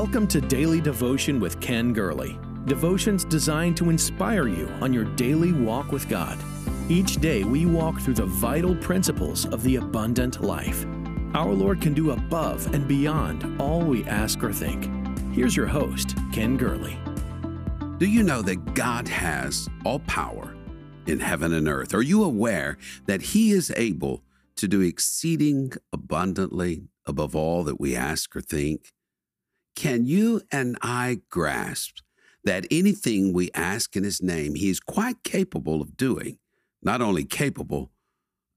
Welcome to Daily Devotion with Ken Gurley. Devotions designed to inspire you on your daily walk with God. Each day we walk through the vital principles of the abundant life. Our Lord can do above and beyond all we ask or think. Here's your host, Ken Gurley. Do you know that God has all power in heaven and earth? Are you aware that He is able to do exceeding abundantly above all that we ask or think? Can you and I grasp that anything we ask in His name, He is quite capable of doing? Not only capable,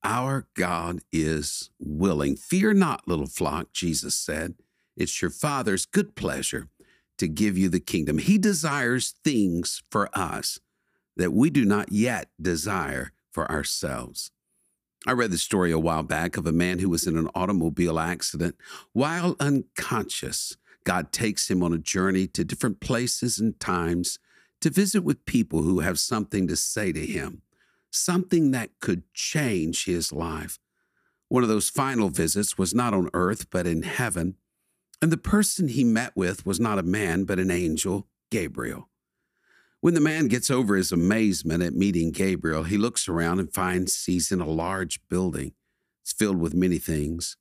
our God is willing. Fear not, little flock, Jesus said. It's your Father's good pleasure to give you the kingdom. He desires things for us that we do not yet desire for ourselves. I read the story a while back of a man who was in an automobile accident. While unconscious, God takes him on a journey to different places and times to visit with people who have something to say to him, something that could change his life. One of those final visits was not on earth, but in heaven. And the person he met with was not a man, but an angel, Gabriel. When the man gets over his amazement at meeting Gabriel, he looks around and finds he's in a large building. It's filled with many things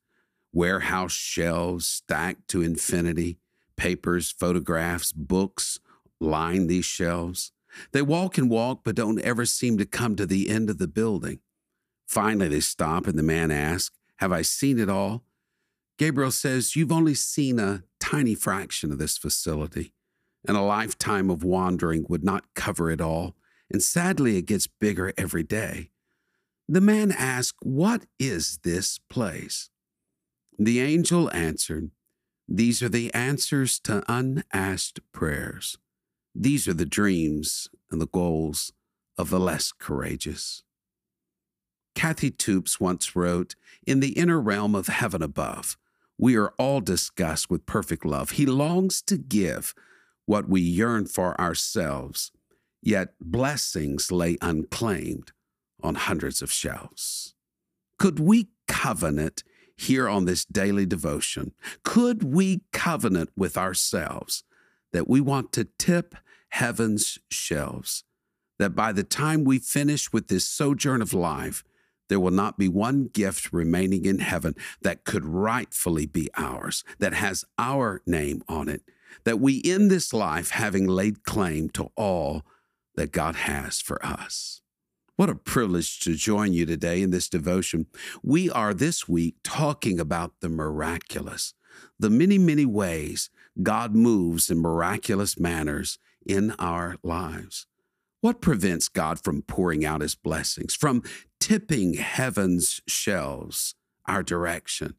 warehouse shelves stacked to infinity, papers, photographs, books line these shelves. They walk and walk, but don't ever seem to come to the end of the building. Finally, they stop, and the man asks, Have I seen it all? Gabriel says, You've only seen a tiny fraction of this facility and a lifetime of wandering would not cover it all, and sadly it gets bigger every day. The man asks, What is this place? The angel answered, These are the answers to unasked prayers. These are the dreams and the goals of the less courageous. Kathy Toops once wrote, In the inner realm of heaven above, we are all discussed with perfect love. He longs to give what we yearn for ourselves, yet blessings lay unclaimed on hundreds of shelves. Could we covenant here on this daily devotion? Could we covenant with ourselves that we want to tip heaven's shelves? That by the time we finish with this sojourn of life, there will not be one gift remaining in heaven that could rightfully be ours, that has our name on it that we end this life having laid claim to all that God has for us. What a privilege to join you today in this devotion. We are this week talking about the miraculous, the many, many ways God moves in miraculous manners in our lives. What prevents God from pouring out his blessings, from tipping heaven's shelves our direction?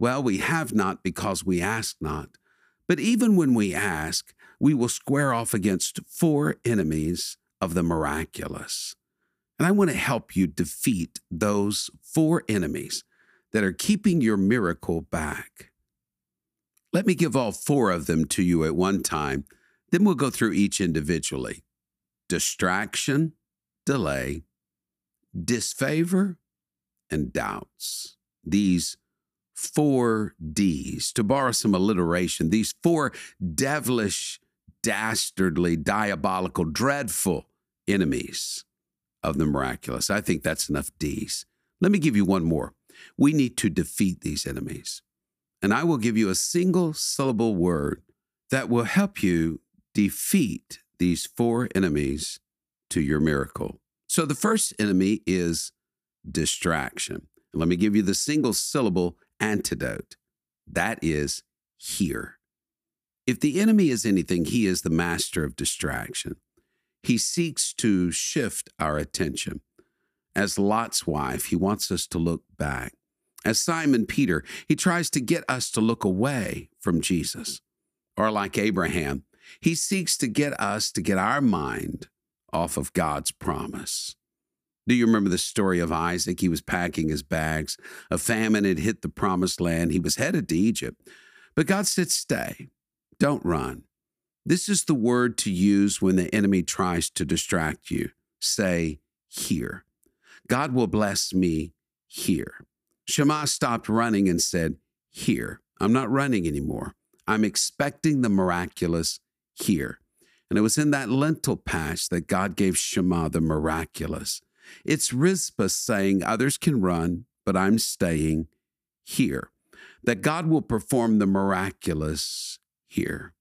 Well, we have not because we ask not. But even when we ask, we will square off against four enemies of the miraculous. And I want to help you defeat those four enemies that are keeping your miracle back. Let me give all four of them to you at one time, then we'll go through each individually distraction, delay, disfavor, and doubts. These four D's. To borrow some alliteration, these four devilish, dastardly, diabolical, dreadful enemies of the miraculous. I think that's enough D's. Let me give you one more. We need to defeat these enemies. And I will give you a single syllable word that will help you defeat these four enemies to your miracle. So the first enemy is distraction. let me give you the single syllable antidote. That is here. If the enemy is anything, he is the master of distraction. He seeks to shift our attention. As Lot's wife, he wants us to look back. As Simon Peter, he tries to get us to look away from Jesus. Or like Abraham, he seeks to get us to get our mind off of God's promise. Do you remember the story of Isaac? He was packing his bags. A famine had hit the promised land. He was headed to Egypt. But God said, Stay, don't run. This is the word to use when the enemy tries to distract you. Say, Here. God will bless me here. Shammah stopped running and said, Here. I'm not running anymore. I'm expecting the miraculous here. And it was in that lentil patch that God gave Shammah the miraculous. It's Rizpah saying, Others can run, but I'm staying here. That God will perform the miraculous here.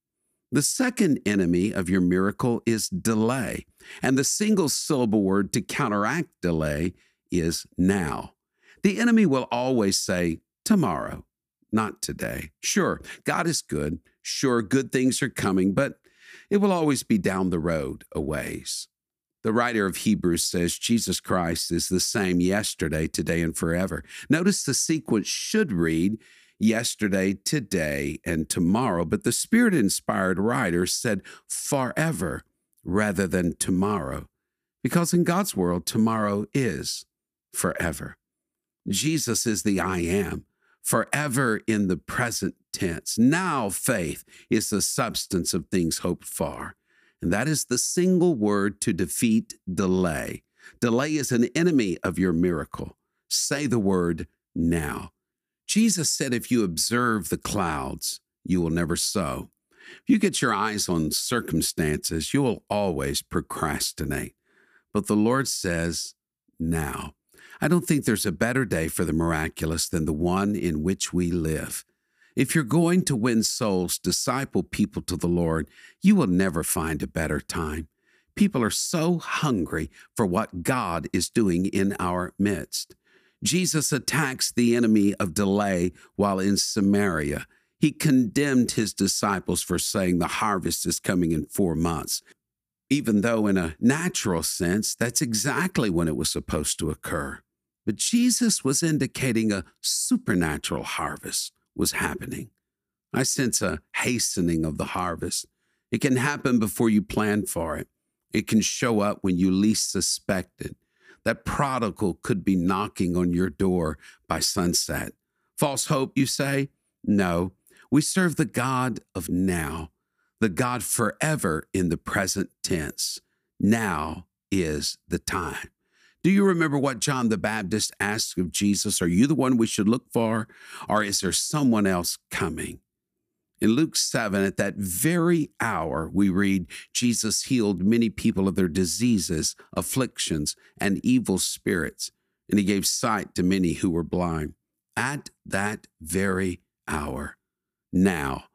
The second enemy of your miracle is delay. And the single syllable word to counteract delay is now. The enemy will always say, tomorrow, not today. Sure, God is good. Sure, good things are coming, but it will always be down the road a ways. The writer of Hebrews says Jesus Christ is the same yesterday, today, and forever. Notice the sequence should read yesterday, today, and tomorrow, but the Spirit inspired writer said forever rather than tomorrow, because in God's world, tomorrow is forever. Jesus is the I am, forever in the present tense. Now faith is the substance of things hoped for. And that is the single word to defeat delay. Delay is an enemy of your miracle. Say the word now. Jesus said, if you observe the clouds, you will never sow. If you get your eyes on circumstances, you will always procrastinate. But the Lord says, now. I don't think there's a better day for the miraculous than the one in which we live. If you're going to win souls, disciple people to the Lord, you will never find a better time. People are so hungry for what God is doing in our midst. Jesus attacks the enemy of delay while in Samaria. He condemned his disciples for saying the harvest is coming in four months, even though, in a natural sense, that's exactly when it was supposed to occur. But Jesus was indicating a supernatural harvest was happening. I sense a hastening of the harvest. It can happen before you plan for it. It can show up when you least suspect it. That prodigal could be knocking on your door by sunset. False hope, you say? No. We serve the God of now, the God forever in the present tense. Now is the time. Do you remember what John the Baptist asked of Jesus? Are you the one we should look for, or is there someone else coming? In Luke 7, at that very hour, we read Jesus healed many people of their diseases, afflictions, and evil spirits, and he gave sight to many who were blind. At that very hour, now,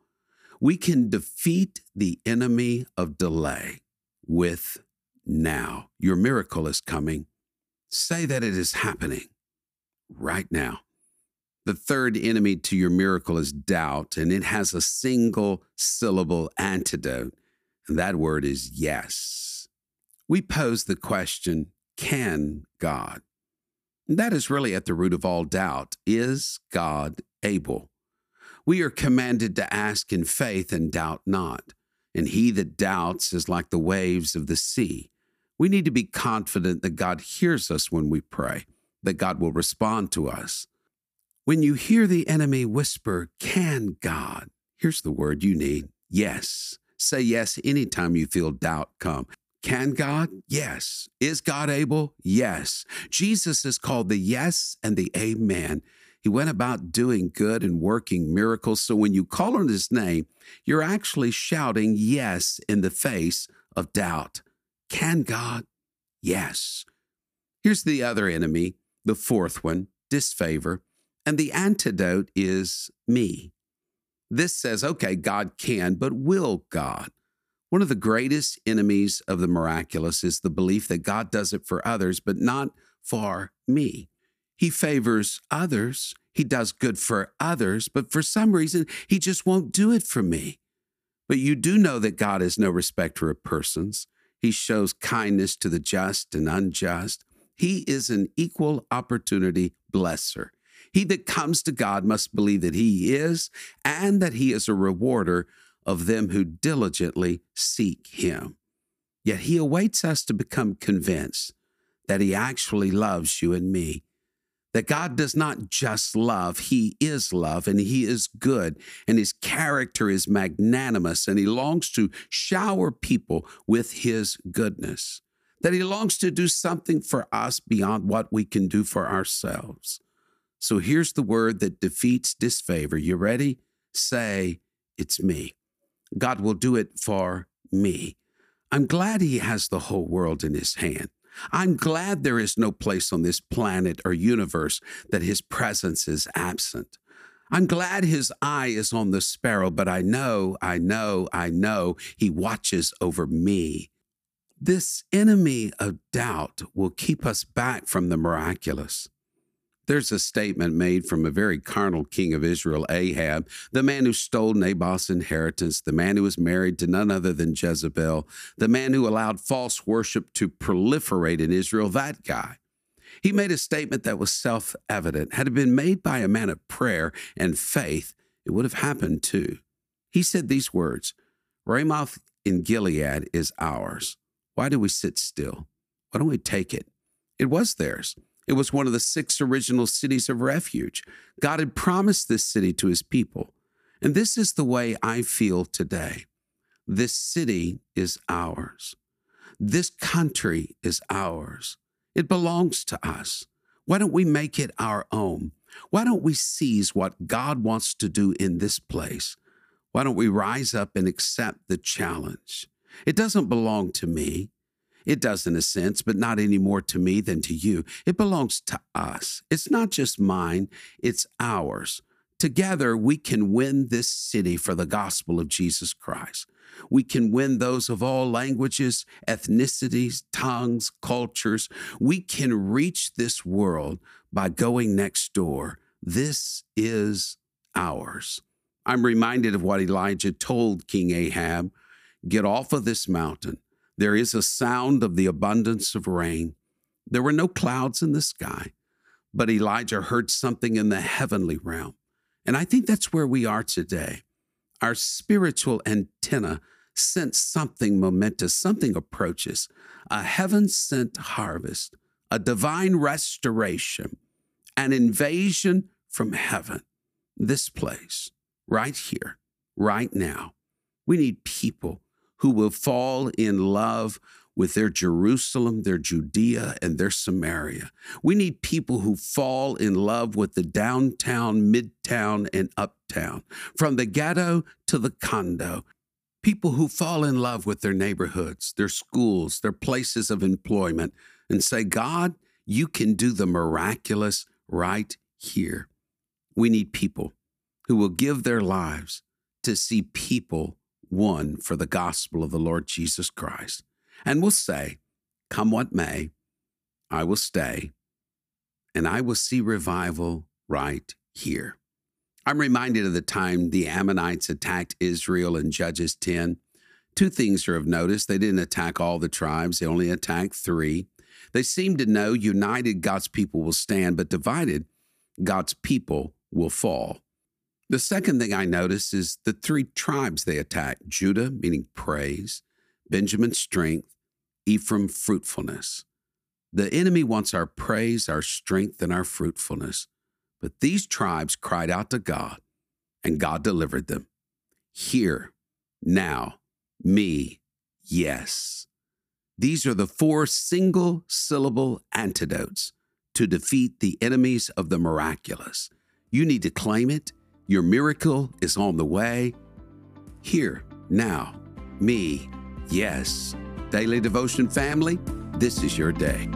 we can defeat the enemy of delay with now. Your miracle is coming Say that it is happening right now. The third enemy to your miracle is doubt, and it has a single syllable antidote, and that word is yes. We pose the question can God? And that is really at the root of all doubt. Is God able? We are commanded to ask in faith and doubt not. And he that doubts is like the waves of the sea we need to be confident that God hears us when we pray, that God will respond to us. When you hear the enemy whisper, Can God? Here's the word you need yes. Say yes anytime you feel doubt come. Can God? Yes. Is God able? Yes. Jesus is called the yes and the amen. He went about doing good and working miracles. So when you call on his name, you're actually shouting yes in the face of doubt. Can God? Yes. Here's the other enemy, the fourth one, disfavor. And the antidote is me. This says, okay, God can, but will God? One of the greatest enemies of the miraculous is the belief that God does it for others, but not for me. He favors others, He does good for others, but for some reason, He just won't do it for me. But you do know that God is no respecter of persons. He shows kindness to the just and unjust. He is an equal opportunity blesser. He that comes to God must believe that He is and that He is a rewarder of them who diligently seek Him. Yet He awaits us to become convinced that He actually loves you and me that God does not just love, He is love and He is good, and His character is magnanimous, and He longs to shower people with His goodness, that He longs to do something for us beyond what we can do for ourselves. So here's the word that defeats disfavor. You ready? Say, it's me. God will do it for me. I'm glad He has the whole world in His hand. I'm glad there is no place on this planet or universe that His presence is absent. I'm glad His eye is on the sparrow, but I know, I know, I know He watches over me. This enemy of doubt will keep us back from the miraculous. There's a statement made from a very carnal king of Israel, Ahab, the man who stole Naboth's inheritance, the man who was married to none other than Jezebel, the man who allowed false worship to proliferate in Israel, that guy. He made a statement that was self evident. Had it been made by a man of prayer and faith, it would have happened too. He said these words Ramoth in Gilead is ours. Why do we sit still? Why don't we take it? It was theirs. It was one of the six original cities of refuge. God had promised this city to his people. And this is the way I feel today. This city is ours. This country is ours. It belongs to us. Why don't we make it our own? Why don't we seize what God wants to do in this place? Why don't we rise up and accept the challenge? It doesn't belong to me. It does in a sense, but not any more to me than to you. It belongs to us. It's not just mine, it's ours. Together, we can win this city for the gospel of Jesus Christ. We can win those of all languages, ethnicities, tongues, cultures. We can reach this world by going next door. This is ours. I'm reminded of what Elijah told King Ahab get off of this mountain. There is a sound of the abundance of rain. There were no clouds in the sky, but Elijah heard something in the heavenly realm. And I think that's where we are today. Our spiritual antenna sense something momentous, something approaches, a heaven sent harvest, a divine restoration, an invasion from heaven. This place, right here, right now. We need people who will fall in love with their Jerusalem, their Judea, and their Samaria. We need people who fall in love with the downtown, midtown, and uptown, from the ghetto to the condo. People who fall in love with their neighborhoods, their schools, their places of employment, and say, God, you can do the miraculous right here. We need people who will give their lives to see people one for the gospel of the Lord Jesus Christ, and will say, Come what may, I will stay, and I will see revival right here. I'm reminded of the time the Ammonites attacked Israel in Judges 10. Two things are of notice. They didn't attack all the tribes, they only attacked three. They seemed to know united God's people will stand, but divided God's people will fall. The second thing I notice is the three tribes they attack Judah, meaning praise, Benjamin, strength, Ephraim, fruitfulness. The enemy wants our praise, our strength, and our fruitfulness. But these tribes cried out to God, and God delivered them. Here, now, me, yes. These are the four single syllable antidotes to defeat the enemies of the miraculous. You need to claim it your miracle is on the way. Here, now, me, yes. Daily Devotion family, this is your day.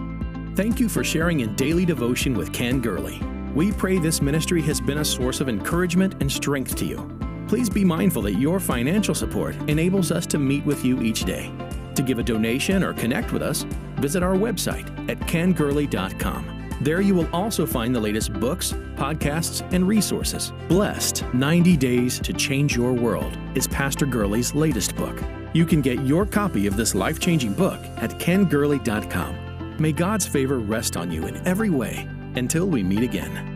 Thank you for sharing in Daily Devotion with Ken Gurley. We pray this ministry has been a source of encouragement and strength to you. Please be mindful that your financial support enables us to meet with you each day. To give a donation or connect with us, visit our website at kengurley.com. There you will also find the latest books, podcasts, and resources. Blessed 90 Days to Change Your World is Pastor Gurley's latest book. You can get your copy of this life changing book at kengurley.com. May God's favor rest on you in every way until we meet again.